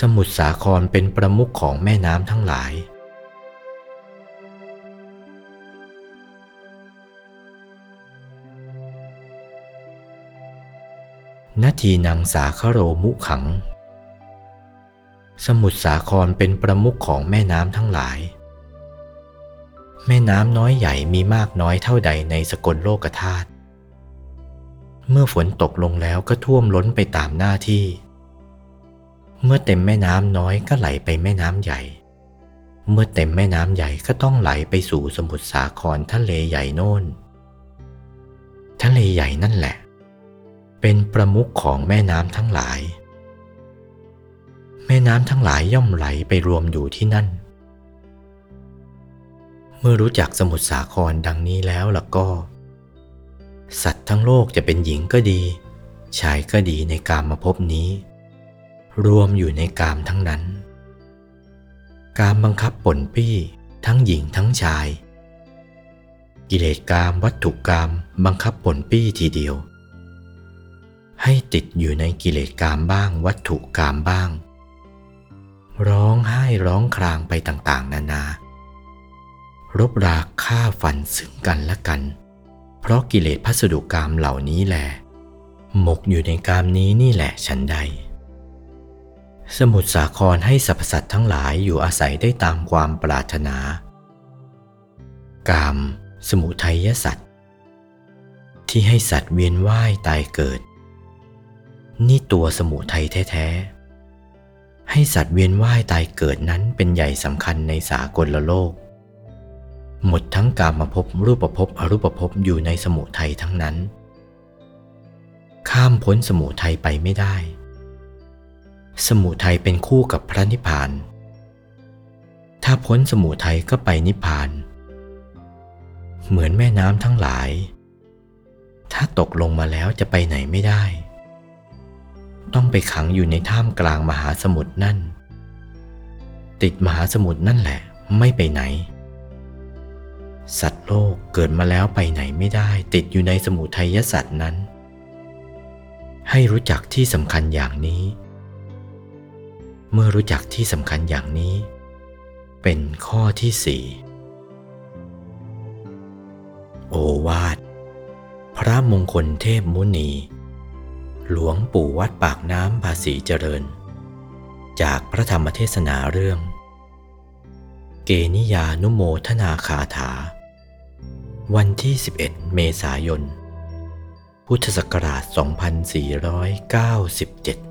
สมุทรสาครเป็นประมุขของแม่น้ำทั้งหลาย นาทีนังสาคโรมุขัง สมุทรสาครเป็นประมุขของแม่น้ำทั้งหลาย แม่น้ำน้อยใหญ่มีมากน้อยเท่าใดในสกลโลกธาตุ เมื่อฝนตกลงแล้วก็ท่วมล้นไปตามหน้าที่ เมื่อเต็มแม่น้ำน้อยก็ไหลไปแม่น้ำใหญ่ เมื่อเต็มแม่น้ำใหญ่ก็ต้องไหลไปสู่สมุทรสาครทะเลใหญ่โน่น ทะเลใหญ่นั่นแหละ เป็นประมุขของแม่น้ำทั้งหลาย แม่น้ำทั้งหลายย่อมไหลไปรวมอยู่ที่นั่น เมื่อรู้จักสมุทรสาครดังนี้แล้วล่ะก็ สัตว์ทั้งโลกจะเป็นหญิงก็ดี ชายก็ดีในกามมาพบนี้ รวมอยู่ในกามทั้งนั้น การบังคับปนปี้ทั้งหญิงทั้งชาย กิเลสกามวัตถุกามบังคับปนปี้ทีเดียว ให้ติดอยู่ในกิเลสกามบ้างวัตถุกามบ้าง ร้องไห้ร้องครางไปต่างๆ นานารบราฆ่าฟันซึ่งกันและกัน เพราะกิเลสพัสดุกรรมเหล่านี้แหละหมกอยู่ในกามนี้นี่แหละฉันใด สมุทรสาครให้สรรพสัตว์ทั้งหลายอยู่อาศัยได้ตามความปรารถนา กาม สมุทัยสัตว์ ที่ให้สัตว์เวียนว่ายตายเกิด นี่ตัวสมุทัยแท้ๆ ให้สัตว์เวียนว่ายตายเกิดนั้นเป็นใหญ่สำคัญในสากลโลก หมดทั้งกามมาพบรูปภพอรูปภพอยู่ในสมุทัยทั้งนั้น ข้ามพ้นสมุทัยไปไม่ได้ สมุทัยเป็นคู่กับพระนิพพาน ถ้าพ้นสมุทัยก็ไปนิพพาน เหมือนแม่น้ำทั้งหลาย ถ้าตกลงมาแล้วจะไปไหนไม่ได้ ต้องไปขังอยู่ในท่ามกลางมหาสมุทรนั่น ติดมหาสมุทรนั่นแหละ ไม่ไปไหน สัตว์โลกเกิดมาแล้วไปไหนไม่ได้ ติดอยู่ในสมุทัยสัตว์นั้น ให้รู้จักที่สำคัญอย่างนี้ เมื่อรู้จักที่สำคัญอย่างนี้ เป็นข้อที่สี่โอวาท พระมงคลเทพมุนี หลวงปู่วัดปากน้ำภาษีเจริญ จากพระธรรมเทศนาเรื่อง เกนิยานุโมทนาคาถา วันที่ 11 เมษายน พุทธศักราช 2497